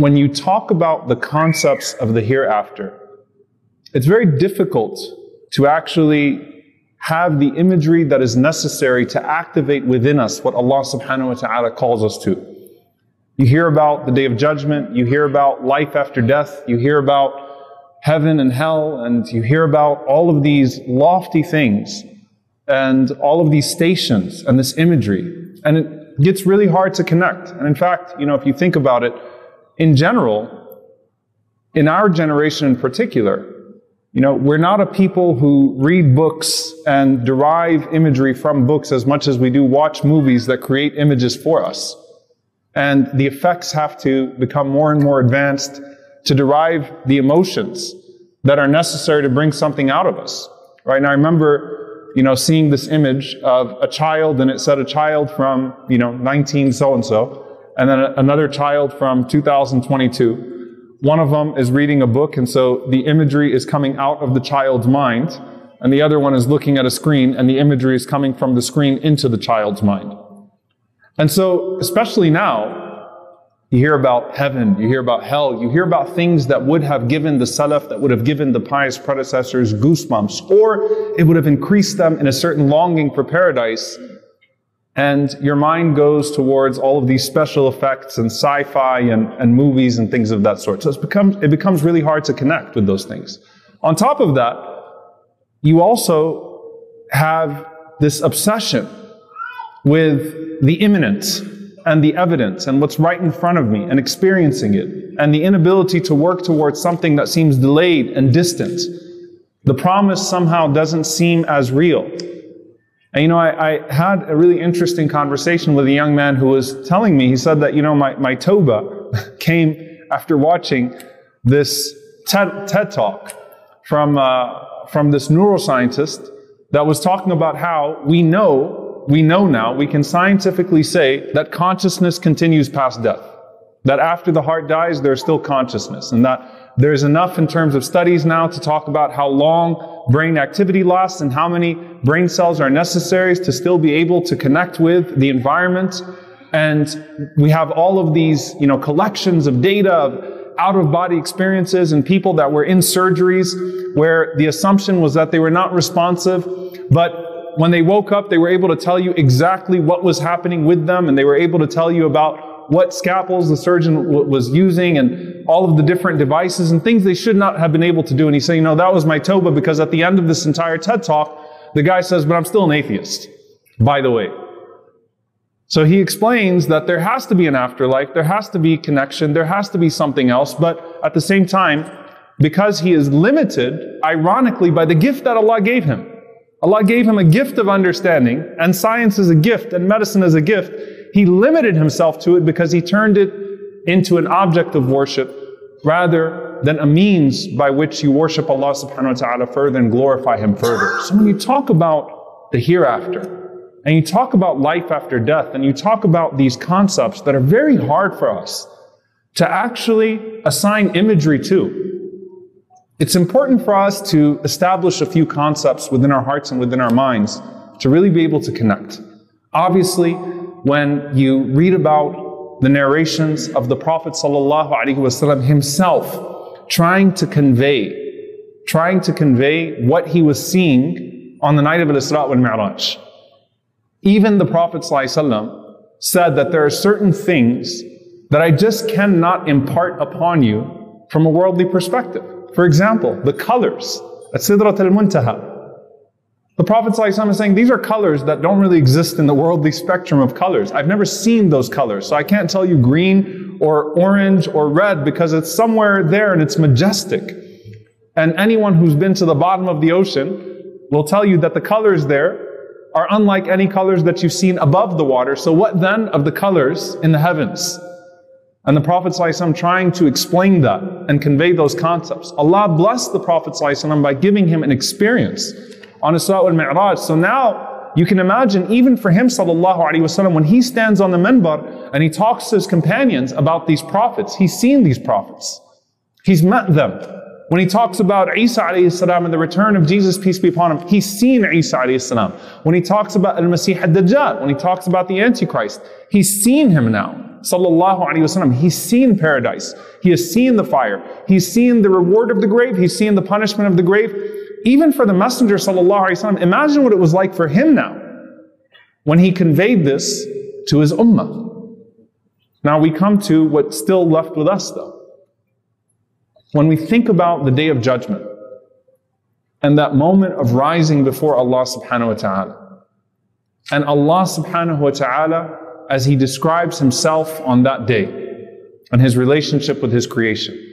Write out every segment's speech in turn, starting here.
when you talk about the concepts of the hereafter, it's very difficult to actually have the imagery that is necessary to activate within us what Allah subhanahu wa ta'ala calls us to. You hear about the day of judgment, you hear about life after death, you hear about heaven and hell, and you hear about all of these lofty things and all of these stations and this imagery. And it gets really hard to connect. And in fact, you know, if you think about it, in general, in our generation in particular, you know, we're not a people who read books and derive imagery from books as much as we do watch movies that create images for us. And the effects have to become more and more advanced to derive the emotions that are necessary to bring something out of us. Right? And I remember, you know, seeing this image of a child and it said a child from, you know, 19 so and so, and then another child from 2022. One of them is reading a book, and so the imagery is coming out of the child's mind, and the other one is looking at a screen, and the imagery is coming from the screen into the child's mind. And so, especially now, you hear about heaven, you hear about hell, you hear about things that would have given the Salaf, that would have given the pious predecessors goosebumps, or it would have increased them in a certain longing for paradise. And your mind goes towards all of these special effects and sci-fi and, and movies and things of that sort. So becomes, it becomes really hard to connect with those things. On top of that, you also have this obsession with the imminent and the evidence and what's right in front of me and experiencing it and the inability to work towards something that seems delayed and distant. The promise somehow doesn't seem as real. And you know, I, I, had a really interesting conversation with a young man who was telling me, he said that, you know, my, my Toba came after watching this TED, TED talk from, uh, from this neuroscientist that was talking about how we know we know now, we can scientifically say that consciousness continues past death. That after the heart dies, there's still consciousness. And that there's enough in terms of studies now to talk about how long brain activity lasts and how many brain cells are necessary to still be able to connect with the environment. And we have all of these, you know, collections of data of out of body experiences and people that were in surgeries where the assumption was that they were not responsive, but when they woke up, they were able to tell you exactly what was happening with them, and they were able to tell you about what scalpels the surgeon was using and all of the different devices and things they should not have been able to do. And he said, you know, that was my Toba because at the end of this entire TED talk, the guy says, but I'm still an atheist, by the way. So he explains that there has to be an afterlife, there has to be connection, there has to be something else, but at the same time, because he is limited, ironically, by the gift that Allah gave him. Allah gave him a gift of understanding, and science is a gift, and medicine is a gift. He limited himself to it because he turned it into an object of worship rather than a means by which you worship Allah subhanahu wa ta'ala further and glorify Him further. So when you talk about the hereafter, and you talk about life after death, and you talk about these concepts that are very hard for us to actually assign imagery to, it's important for us to establish a few concepts within our hearts and within our minds to really be able to connect. Obviously, when you read about the narrations of the Prophet ﷺ himself trying to convey, trying to convey what he was seeing on the night of Al-Isra wal Mi'raj. Even the Prophet ﷺ said that there are certain things that I just cannot impart upon you from a worldly perspective. For example, the colors at Sidrat al-Muntaha. The Prophet ﷺ is saying these are colors that don't really exist in the worldly spectrum of colors. I've never seen those colors, so I can't tell you green or orange or red because it's somewhere there and it's majestic. And anyone who's been to the bottom of the ocean will tell you that the colors there are unlike any colors that you've seen above the water. So what then of the colors in the heavens? And the Prophet ﷺ trying to explain that and convey those concepts. Allah blessed the Prophet ﷺ by giving him an experience on Isra al Mi'raj. So now you can imagine, even for him, sallallahu wasallam, when he stands on the minbar and he talks to his companions about these prophets, he's seen these prophets. He's met them. When he talks about Isa alayhi salam and the return of Jesus, peace be upon him, he's seen Isa alayhi salam. When he talks about Al-Masih al-Dajjal, when he talks about the Antichrist, he's seen him now. sallallahu alaihi wasallam, he's seen paradise. He has seen the fire. He's seen the reward of the grave. He's seen the punishment of the grave. Even for the Messenger wasallam, imagine what it was like for him now when he conveyed this to his ummah. Now we come to what's still left with us though. When we think about the day of judgment and that moment of rising before Allah subhanahu wa ta'ala, and Allah subhanahu wa ta'ala as He describes Himself on that day and His relationship with His creation.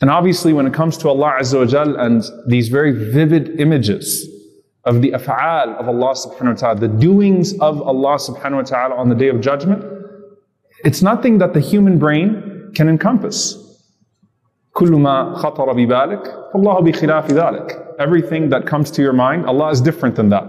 And obviously, when it comes to Allah Azza wa Jal and these very vivid images of the af'al of Allah subhanahu wa ta'ala, the doings of Allah subhanahu wa ta'ala on the day of judgment, it's nothing that the human brain can encompass. كل ما خطر ببالك فالله بخلاف ذلك. Everything that comes to your mind, Allah is different than that.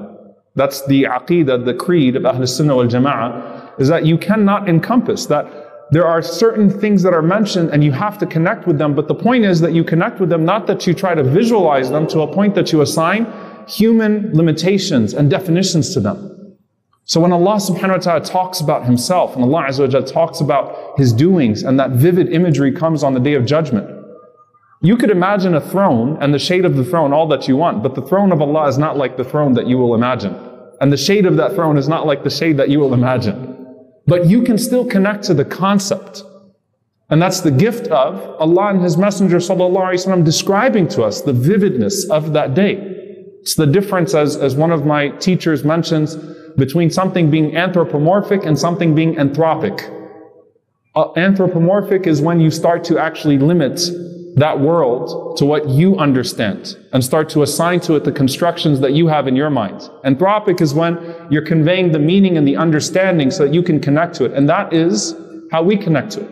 That's the aqidah, the creed of Ahl Sunnah wal Jama'ah, is that you cannot encompass that there are certain things that are mentioned and you have to connect with them, but the point is that you connect with them, not that you try to visualize them to a point that you assign human limitations and definitions to them. So when Allah subhanahu wa ta'ala talks about Himself and Allah Azza wa talks about His doings and that vivid imagery comes on the day of judgment, you could imagine a throne and the shade of the throne all that you want, but the throne of Allah is not like the throne that you will imagine. And the shade of that throne is not like the shade that you will imagine. But you can still connect to the concept. And that's the gift of Allah and His Messenger وسلم, describing to us the vividness of that day. It's the difference, as, as one of my teachers mentions, between something being anthropomorphic and something being anthropic. Uh, anthropomorphic is when you start to actually limit that world to what you understand and start to assign to it the constructions that you have in your mind. Anthropic is when you're conveying the meaning and the understanding so that you can connect to it. And that is how we connect to it.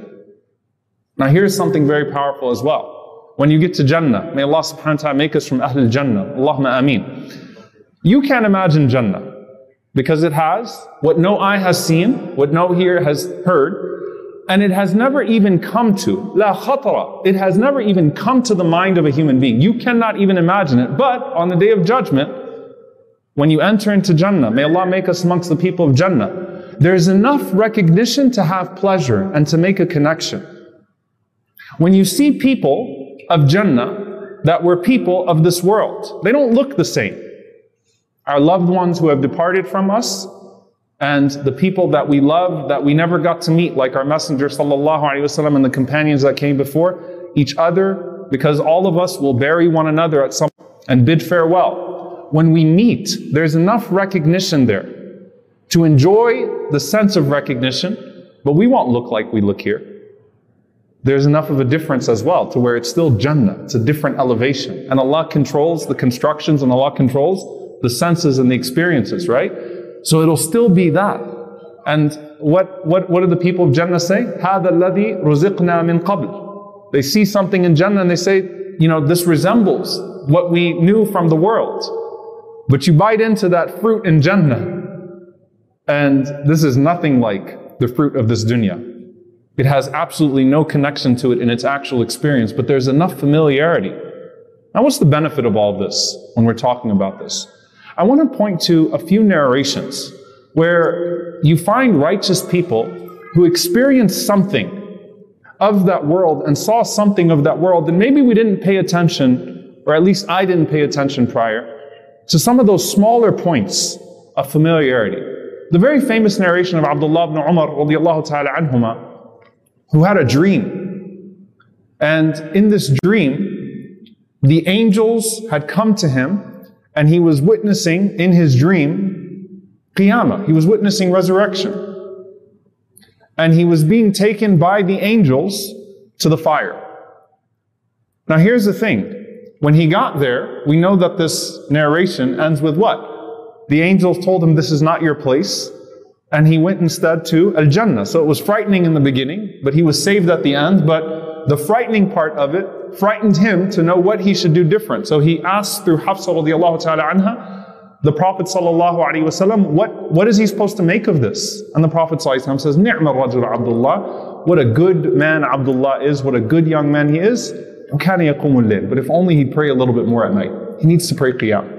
Now here's something very powerful as well. When you get to Jannah, may Allah subhanahu wa ta'ala make us from Ahlul Jannah. Allahumma ameen. You can't imagine Jannah because it has what no eye has seen, what no ear has heard, and it has never even come to, la khatara, it has never even come to the mind of a human being. You cannot even imagine it. But on the day of judgment, when you enter into Jannah, may Allah make us amongst the people of Jannah, there's enough recognition to have pleasure and to make a connection. When you see people of Jannah that were people of this world, they don't look the same. Our loved ones who have departed from us, and the people that we love that we never got to meet, like our Messenger wasallam and the companions that came before, each other, because all of us will bury one another at some and bid farewell. When we meet, there's enough recognition there to enjoy the sense of recognition, but we won't look like we look here. There's enough of a difference as well to where it's still Jannah. It's a different elevation. And Allah controls the constructions and Allah controls the senses and the experiences, right? So it'll still be that. And what, what, what do the people of Jannah say? هَذَا الَّذِي رُزِقْنَا مِن قَبْلِ They see something in Jannah and they say, you know, this resembles what we knew from the world. But you bite into that fruit in Jannah, and this is nothing like the fruit of this dunya. It has absolutely no connection to it in its actual experience, but there's enough familiarity. Now, what's the benefit of all this when we're talking about this? I want to point to a few narrations where you find righteous people who experienced something of that world and saw something of that world, and maybe we didn't pay attention, or at least I didn't pay attention prior, to some of those smaller points of familiarity. The very famous narration of Abdullah ibn Umar ta'ala anhuma, who had a dream. And in this dream, the angels had come to him and he was witnessing in his dream Qiyamah. He was witnessing resurrection. And he was being taken by the angels to the fire. Now here's the thing. When he got there, we know that this narration ends with what? The angels told him this is not your place. And he went instead to Al-Jannah. So it was frightening in the beginning, but he was saved at the end. But the frightening part of it frightened him to know what he should do different. So he asked through Hafsa radiallahu ta'ala anha, the Prophet sallallahu alaihi wasallam, what, what is he supposed to make of this? And the Prophet sallallahu says, Ni'ma rajul Abdullah. What a good man Abdullah is, what a good young man he is. But if only he'd pray a little bit more at night. He needs to pray qiyam.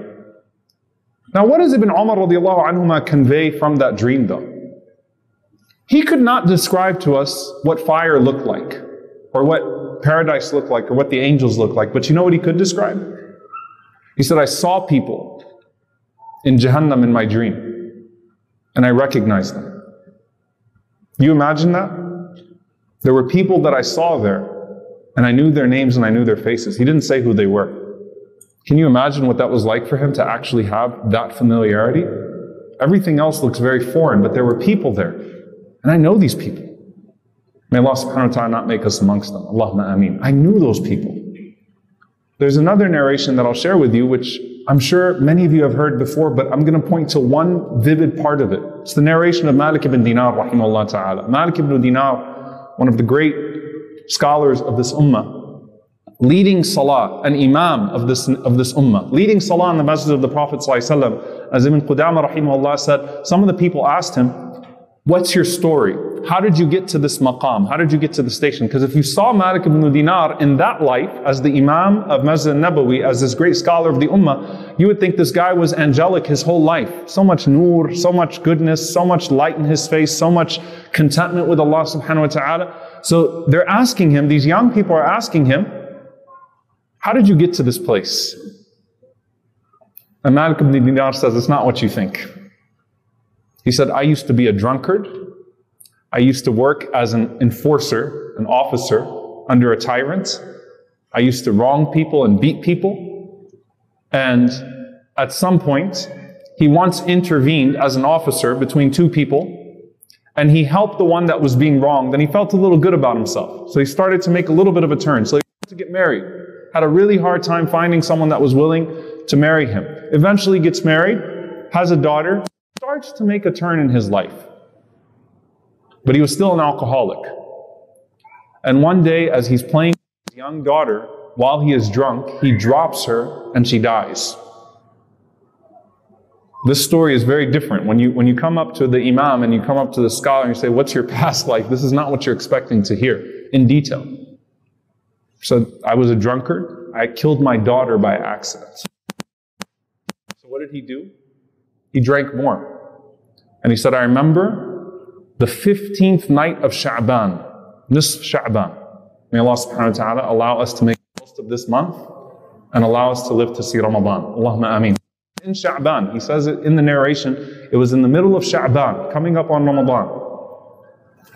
Now what does Ibn Umar radiallahu anhuma convey from that dream though? He could not describe to us what fire looked like, or what paradise looked like, or what the angels looked like. But you know what he could describe? He said, I saw people in Jahannam in my dream, and I recognized them. You imagine that? There were people that I saw there, and I knew their names and I knew their faces. He didn't say who they were. Can you imagine what that was like for him to actually have that familiarity? Everything else looks very foreign, but there were people there. And I know these people. May Allah subhanahu wa ta'ala not make us amongst them. Allahumma ameen. I knew those people. There's another narration that I'll share with you, which I'm sure many of you have heard before, but I'm going to point to one vivid part of it. It's the narration of Malik ibn Dinar, rahimahullah ta'ala. Malik ibn Dinar, one of the great scholars of this ummah, leading salah, an imam of this, of this ummah, leading salah in the masjid of the Prophet as Ibn Qudama rahimahullah said, some of the people asked him, what's your story? How did you get to this maqam? How did you get to the station? Because if you saw Malik ibn Dinar in that life, as the Imam of Masjid Nabawi, as this great scholar of the Ummah, you would think this guy was angelic his whole life. So much nur, so much goodness, so much light in his face, so much contentment with Allah subhanahu wa ta'ala. So they're asking him, these young people are asking him, how did you get to this place? And Malik ibn Dinar says, it's not what you think. He said, I used to be a drunkard. I used to work as an enforcer, an officer under a tyrant. I used to wrong people and beat people. And at some point, he once intervened as an officer between two people and he helped the one that was being wronged and he felt a little good about himself. So he started to make a little bit of a turn. So he wanted to get married. Had a really hard time finding someone that was willing to marry him. Eventually gets married, has a daughter, starts to make a turn in his life. But he was still an alcoholic. And one day, as he's playing his young daughter, while he is drunk, he drops her and she dies. This story is very different. When you, when you come up to the imam and you come up to the scholar and you say, What's your past life? This is not what you're expecting to hear in detail. So I was a drunkard. I killed my daughter by accident. So what did he do? He drank more. And he said, I remember the 15th night of Sha'ban, Nisf Sha'ban. May Allah subhanahu wa ta'ala allow us to make most of this month and allow us to live to see Ramadan. Allahumma ameen. In Sha'ban, he says it in the narration, it was in the middle of Sha'ban, coming up on Ramadan.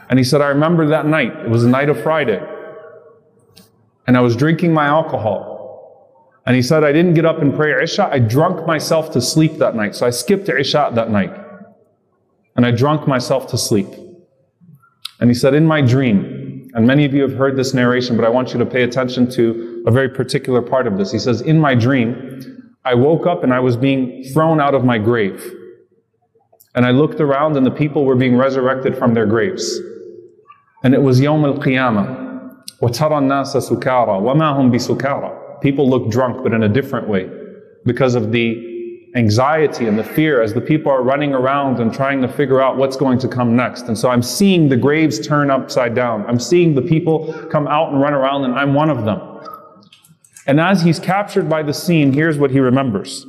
And he said, I remember that night, it was the night of Friday, and I was drinking my alcohol. And he said, I didn't get up and pray Isha, I drunk myself to sleep that night. So I skipped Isha that night and I drunk myself to sleep. And he said, In my dream, and many of you have heard this narration, but I want you to pay attention to a very particular part of this. He says, In my dream, I woke up and I was being thrown out of my grave. And I looked around and the people were being resurrected from their graves. And it was Yawm al-Qiyamah. وَتَرَى النَّاسَ سُكَارَى وَمَا هُمْ بِسُكَارَى People look drunk, but in a different way. Because of the anxiety and the fear as the people are running around and trying to figure out what's going to come next. And so I'm seeing the graves turn upside down. I'm seeing the people come out and run around, and I'm one of them. And as he's captured by the scene, here's what he remembers.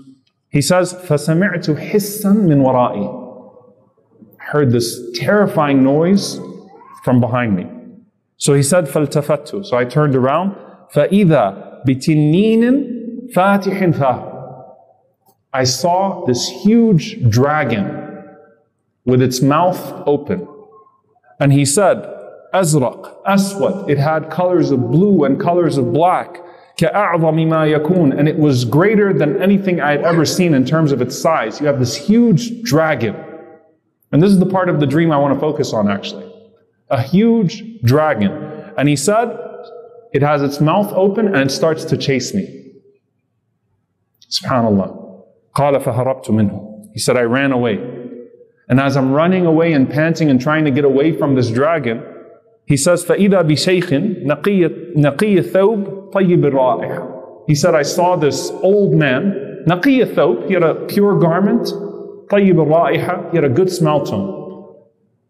He says, فَسَمِعْتُ حِسًّا مِّن وَرَائِي I heard this terrifying noise from behind me. So he said, فَالْتَفَتُّ So I turned around, فَإِذَا بِتِنِّينٍ فَاتِحٍ فَاهُ I saw this huge dragon with its mouth open. And he said, Azraq, Aswad. It had colors of blue and colors of black. And it was greater than anything I had ever seen in terms of its size. You have this huge dragon. And this is the part of the dream I want to focus on actually. A huge dragon. And he said, it has its mouth open and it starts to chase me. SubhanAllah. قال فهربت منه. He said, I ran away. And as I'm running away and panting and trying to get away from this dragon, he says, فَإِذَا بِشَيْخٍ نَقِيَ الثَّوْبِ طَيِّبِ الرَّائِحَ He said, I saw this old man, نَقِيَ الثَّوْب, he had a pure garment, طَيِّبِ الرَّائِحَ, he had a good smell to him.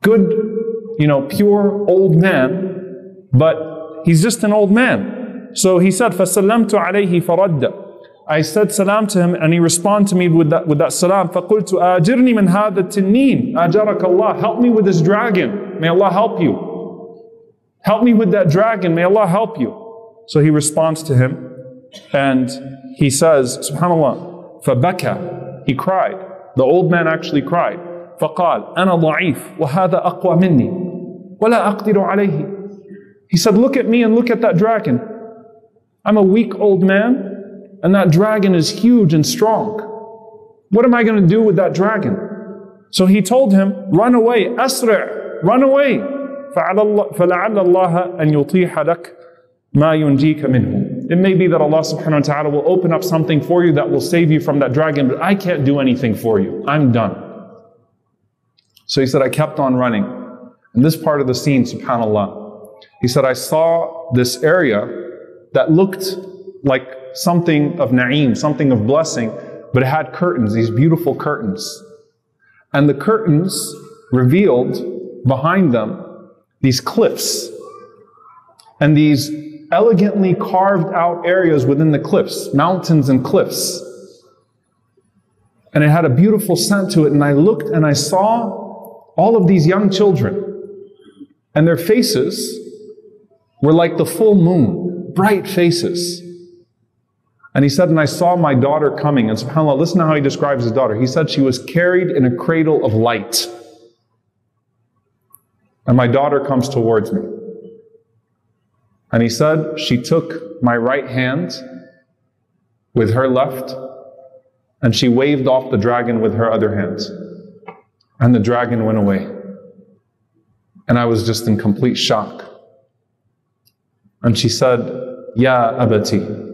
Good, you know, pure old man, but he's just an old man. So he said, فَسَلَّمْتُ عَلَيْهِ فَرَدَّ I said salam to him and he responded to me with that, with that salam. فَقُلْتُ آجِرْنِي مِنْ هَذَا التِّنِّينَ أَجَرَكَ اللَّهِ Help me with this dragon. May Allah help you. Help me with that dragon. May Allah help you. So he responds to him and he says, subhanAllah, فَبَكَى He cried. The old man actually cried. فقال أنا ضعيف وهذا أقوى مني ولا أقدر عليه He said, look at me and look at that dragon. I'm a weak old man and that dragon is huge and strong. What am I going to do with that dragon? So he told him, run away, أسرع, run away. فلعل الله أن يطيح لك ما ينجيك منه. It may be that Allah subhanahu wa ta'ala will open up something for you that will save you from that dragon, but I can't do anything for you. I'm done. So he said, I kept on running. And this part of the scene, subhanAllah, he said, I saw this area that looked like something of na'im, something of blessing, but it had curtains, these beautiful curtains. And the curtains revealed behind them these cliffs and these elegantly carved out areas within the cliffs, mountains and cliffs. And it had a beautiful scent to it. And I looked and I saw all of these young children, and their faces were like the full moon, bright faces. And he said, and I saw my daughter coming. And subhanAllah, listen to how he describes his daughter. He said she was carried in a cradle of light. And my daughter comes towards me. And he said, she took my right hand with her left, and she waved off the dragon with her other hand. And the dragon went away. And I was just in complete shock. And she said, Ya abati,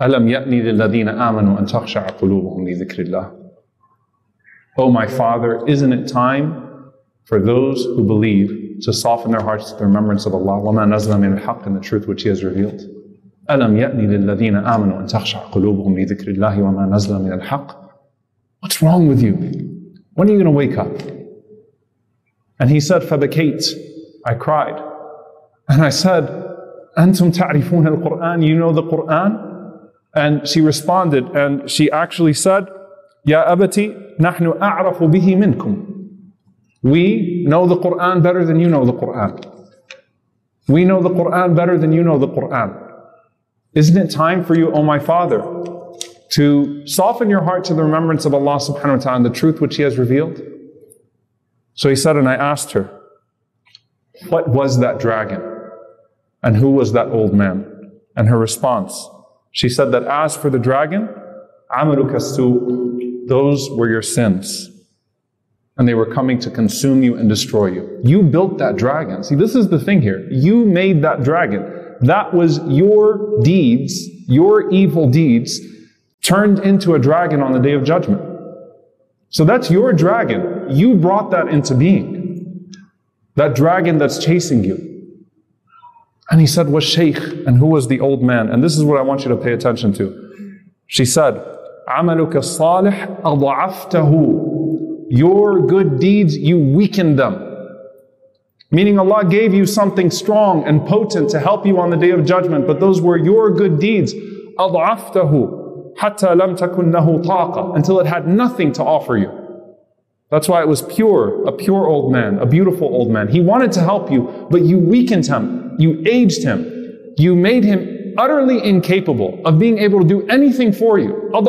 alam ya'ni lilladhina amanu an takhsha'a qulubuhum li dhikrillah. Oh my father, isn't it time for those who believe to soften their hearts to the remembrance of Allah, وَمَا نَزْلَ مِنَ الْحَقِّ and the truth which He has revealed. أَلَمْ يَأْنِ لِلَّذِينَ آمَنُوا أَن تَخْشَعَ قُلُوبُهُمْ لِذِكْرِ اللَّهِ وَمَا نَزْلَ مِنَ الْحَقِّ What's wrong with you? When are you going to wake up? And he said, فَبَكَيْتِ I cried. And I said, أَنْتُمْ تَعْرِفُونَ الْقُرْآنِ You know the Qur'an? And she responded and she actually said, Ya abati, nahnu a'rafu bihi minkum. We know the Quran better than you know the Quran. We know the Quran better than you know the Quran. Isn't it time for you, O oh my father, to soften your heart to the remembrance of Allah subhanahu wa ta'ala and the truth which He has revealed? So he said, and I asked her, What was that dragon? And who was that old man? And her response, she said that as for the dragon, amalukastu, those were your sins. And they were coming to consume you and destroy you. You built that dragon. See, this is the thing here. You made that dragon. That was your deeds, your evil deeds turned into a dragon on the day of judgment. So that's your dragon. You brought that into being. That dragon that's chasing you. And he said, was Shaykh, and who was the old man? And this is what I want you to pay attention to. She said, عَمَلُكَ الصَّالِحِ أَضْعَفْتَهُ Your good deeds, you weakened them. Meaning Allah gave you something strong and potent to help you on the day of judgment, but those were your good deeds. أَضْعَفْتَهُ حتى لم تكن له طاقة until it had nothing to offer you. That's why it was pure, a pure old man, a beautiful old man. He wanted to help you, but you weakened him, You aged him. You made him utterly incapable of being able to do anything for you. What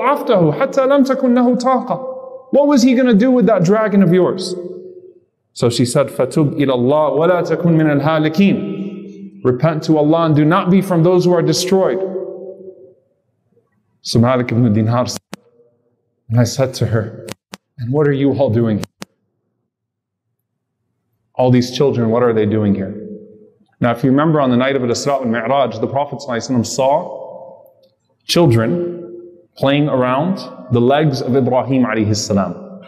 was he going to do with that dragon of yours? So she said, Fatub ilallah wa la takun min al-halikin. Repent to Allah and do not be from those who are destroyed. So Malik ibn said, and I said to her, and what are you all doing? All these children, what are they doing here? Now, if you remember on the night of Al-Isra al-Mi'raj, the Prophet saw children playing around the legs of Ibrahim alayhi salam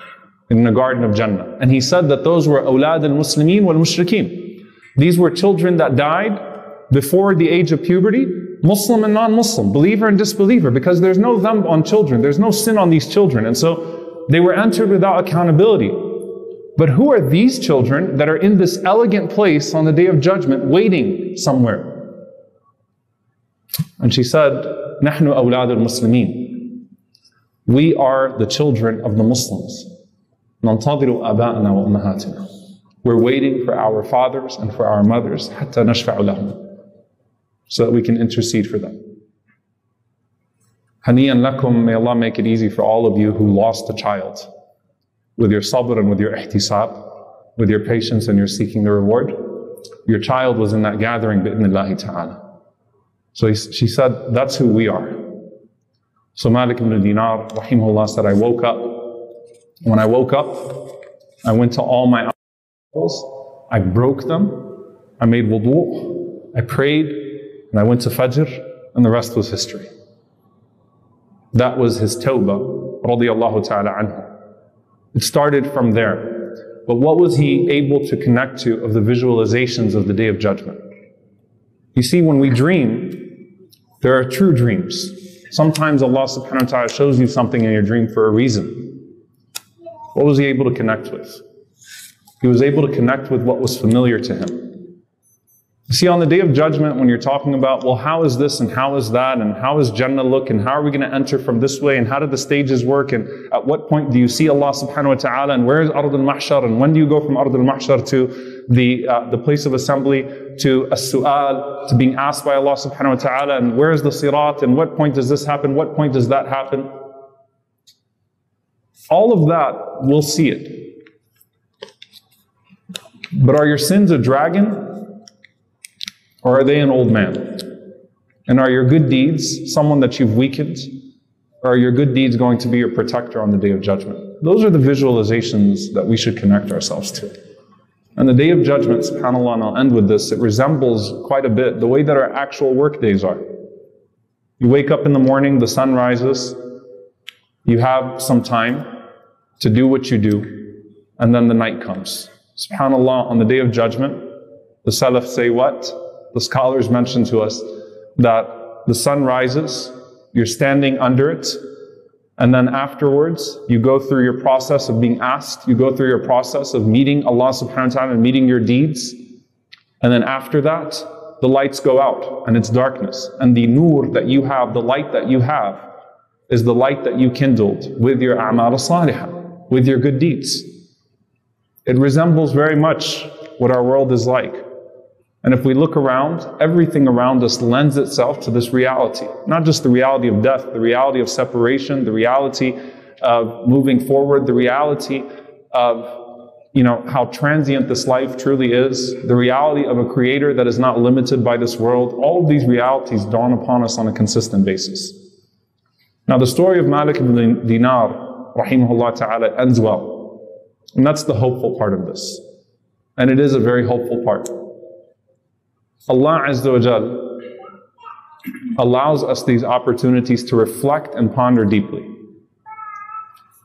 in the Garden of Jannah. And he said that those were awlad al-Muslimin wal-Mushrikeen. These were children that died before the age of puberty Muslim and non-Muslim, believer and disbeliever, because there's no dhanb on children, there's no sin on these children. And so they were entered without accountability. But who are these children that are in this elegant place on the day of judgment, waiting somewhere? And she said, نحن أولاد المسلمين. We are the children of the Muslims. ننتظر آباءنا وأمهاتنا. We're waiting for our fathers and for our mothers حتى نشفع لهم so that we can intercede for them. Haniyan lakum, may Allah make it easy for all of you who lost a child with your sabr and with your ihtisab, with your patience and your seeking the reward. Your child was in that gathering, bi'idhnillahi ta'ala. So he, she said, that's who we are. So Malik ibn Dinar, rahimahullah, said, I woke up. When I woke up, I went to all my idols, I broke them, I made wudu, I prayed, and I went to Fajr, and the rest was history. That was his tawbah, radiallahu ta'ala anhu. It started from there. But what was he able to connect to of the visualizations of the Day of Judgment? You see, when we dream, there are true dreams. Sometimes Allah subhanahu wa ta'ala shows you something in your dream for a reason. What was he able to connect with? He was able to connect with what was familiar to him. See, on the day of judgment, when you're talking about, well, how is this and how is that and how is Jannah look and how are we going to enter from this way and how do the stages work and at what point do you see Allah subhanahu wa ta'ala and where is Ard al-Mahshar and when do you go from Ard al-Mahshar to the, uh, the place of assembly to as-su'al, to being asked by Allah subhanahu wa ta'ala and where is the sirat and what point does this happen, what point does that happen? All of that, we'll see it. But are your sins a dragon or are they an old man? And are your good deeds someone that you've weakened? Or are your good deeds going to be your protector on the day of judgment? Those are the visualizations that we should connect ourselves to. And the day of judgment, subhanAllah, and I'll end with this, it resembles quite a bit the way that our actual work days are. You wake up in the morning, the sun rises, you have some time to do what you do, and then the night comes. SubhanAllah, on the day of judgment, the Salaf say what? The scholars mention to us that the sun rises, you're standing under it, and then afterwards, you go through your process of being asked, you go through your process of meeting Allah subhanahu wa ta'ala and meeting your deeds. And then after that, the lights go out and it's darkness. And the nur that you have, the light that you have, is the light that you kindled with your a'mal salihah, with your good deeds. It resembles very much what our world is like. And if we look around, everything around us lends itself to this reality. Not just the reality of death, the reality of separation, the reality of moving forward, the reality of you know how transient this life truly is, the reality of a creator that is not limited by this world. All of these realities dawn upon us on a consistent basis. Now the story of Malik ibn Dinar, rahimahullah ta'ala, ends well. And that's the hopeful part of this. And it is a very hopeful part. Allah Azza wa Jal allows us these opportunities to reflect and ponder deeply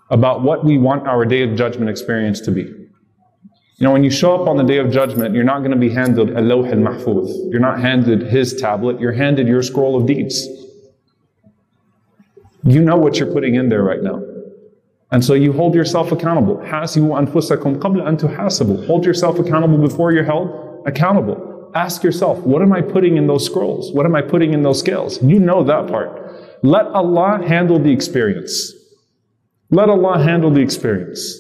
about what we want our day of judgment experience to be. You know, when you show up on the day of judgment, you're not going to be handed Alawh al Mahfuz. You're not handed his tablet, you're handed your scroll of deeds. You know what you're putting in there right now. And so you hold yourself accountable. Hold yourself accountable before you're held accountable. Ask yourself, what am I putting in those scrolls? What am I putting in those scales? You know that part. Let Allah handle the experience. Let Allah handle the experience.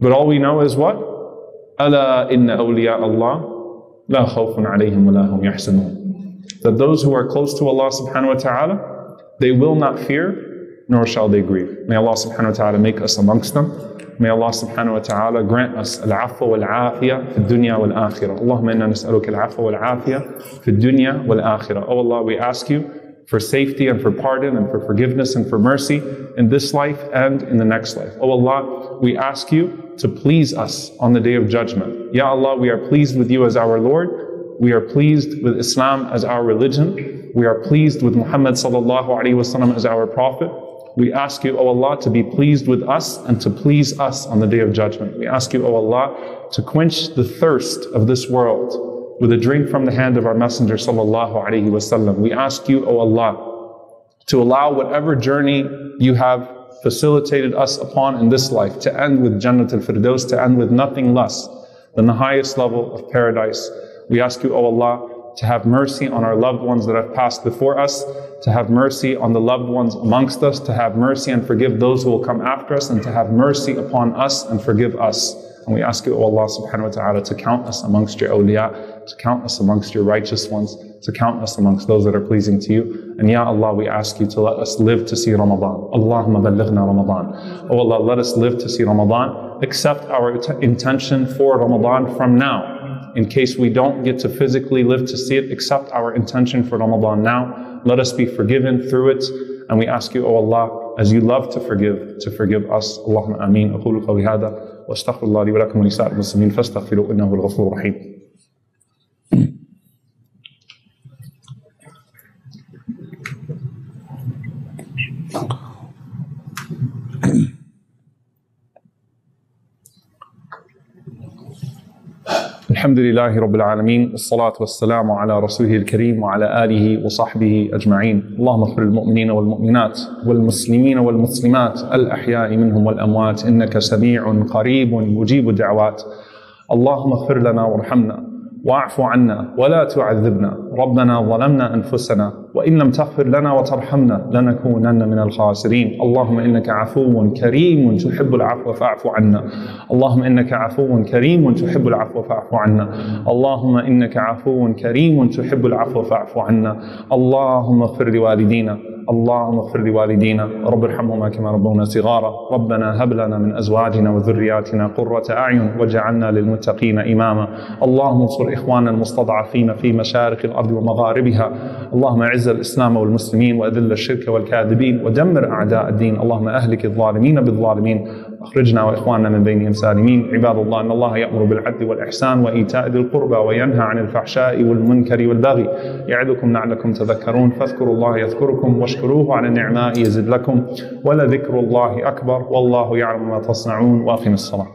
But all we know is what? Allah inna awliya Allah la khawfun alayhim wa lahum. That those who are close to Allah subhanahu wa ta'ala, they will not fear nor shall they grieve. May Allah subhanahu wa ta'ala make us amongst them. May Allah subhanahu wa ta'ala grant us al-afwa wal-afiyah fi dunya wal-akhirah. Allahumma inna nas'aluka al-afwa wal-afiyah fi dunya wal-akhirah. Oh Allah, we ask you for safety and for pardon and for forgiveness and for mercy in this life and in the next life. Oh Allah, we ask you to please us on the day of judgment. Ya Allah, we are pleased with you as our Lord. We are pleased with Islam as our religion. We are pleased with Muhammad sallallahu alaihi wasallam as our prophet. We ask you, O Allah, to be pleased with us and to please us on the day of judgment. We ask you, O Allah, to quench the thirst of this world with a drink from the hand of our Messenger sallallahu alaihi wasallam. We ask you, O Allah, to allow whatever journey you have facilitated us upon in this life to end with Jannat al-Firdaus, to end with nothing less than the highest level of paradise. We ask you, O Allah, to have mercy on our loved ones that have passed before us, to have mercy on the loved ones amongst us, to have mercy and forgive those who will come after us, and to have mercy upon us and forgive us. And we ask you, O Allah subhanahu wa ta'ala, to count us amongst your awliya, to count us amongst your righteous ones, to count us amongst those that are pleasing to you. And Ya Allah, we ask you to let us live to see Ramadan. Allahumma ballighna Ramadan. O Allah, let us live to see Ramadan. Accept our intention for Ramadan from now in case we don't get to physically live to see it, accept our intention for Ramadan now. Let us be forgiven through it. And we ask you, O Allah, as you love to forgive, to forgive us. Allahumma ameen. أقول قولي هذا واستغفر الله لي ولكم ولسائر المسلمين فاستغفروا إنه هو الغفور الرحيم. الحمد لله رب العالمين والصلاة والسلام على رسوله الكريم وعلى آله وصحبه أجمعين. اللهم اغفر للمؤمنين والمؤمنات والمسلمين والمسلمات الأحياء منهم والأموات إنك سميع قريب مجيب الدعوات. اللهم اغفر لنا وارحمنا. واعف عنا ولا تعذبنا. ربنا ظلمنا أنفسنا وإن لم تغفر لنا وترحمنا لنكونن من الخاسرين. اللهم إنك عفو كريم تحب العفو فاعف عنا. اللهم إنك عفو كريم تحب العفو فاعف عنا. اللهم إنك عفو كريم تحب العفو فاعف عنا. اللهم اغفر لوالدينا اللهم اغفر لوالدينا رب ارحمهما كما ربونا صغارا. ربنا هب لنا من أزواجنا وذرياتنا قرة أعين واجعلنا للمتقين إماما. اللهم انصر إخواننا المستضعفين في مشارق الأرض ومغاربها. اللهم أعز الإسلام والمسلمين وأذل الشرك والكاذبين. ودمر أعداء الدين. اللهم أهلك الظالمين بالظالمين. أخرجنا وإخواننا من بينهم سالمين عباد الله إن الله يأمر بالعدل والإحسان وإيتاء ذي القربى وينهى عن الفحشاء والمنكر والبغي يعظكم لعلكم تذكرون. فاذكروا الله يذكركم واشكروه على النعماء يزد لكم ولذكر الله أكبر. والله يعلم ما تصنعون. وأقم الصلاة.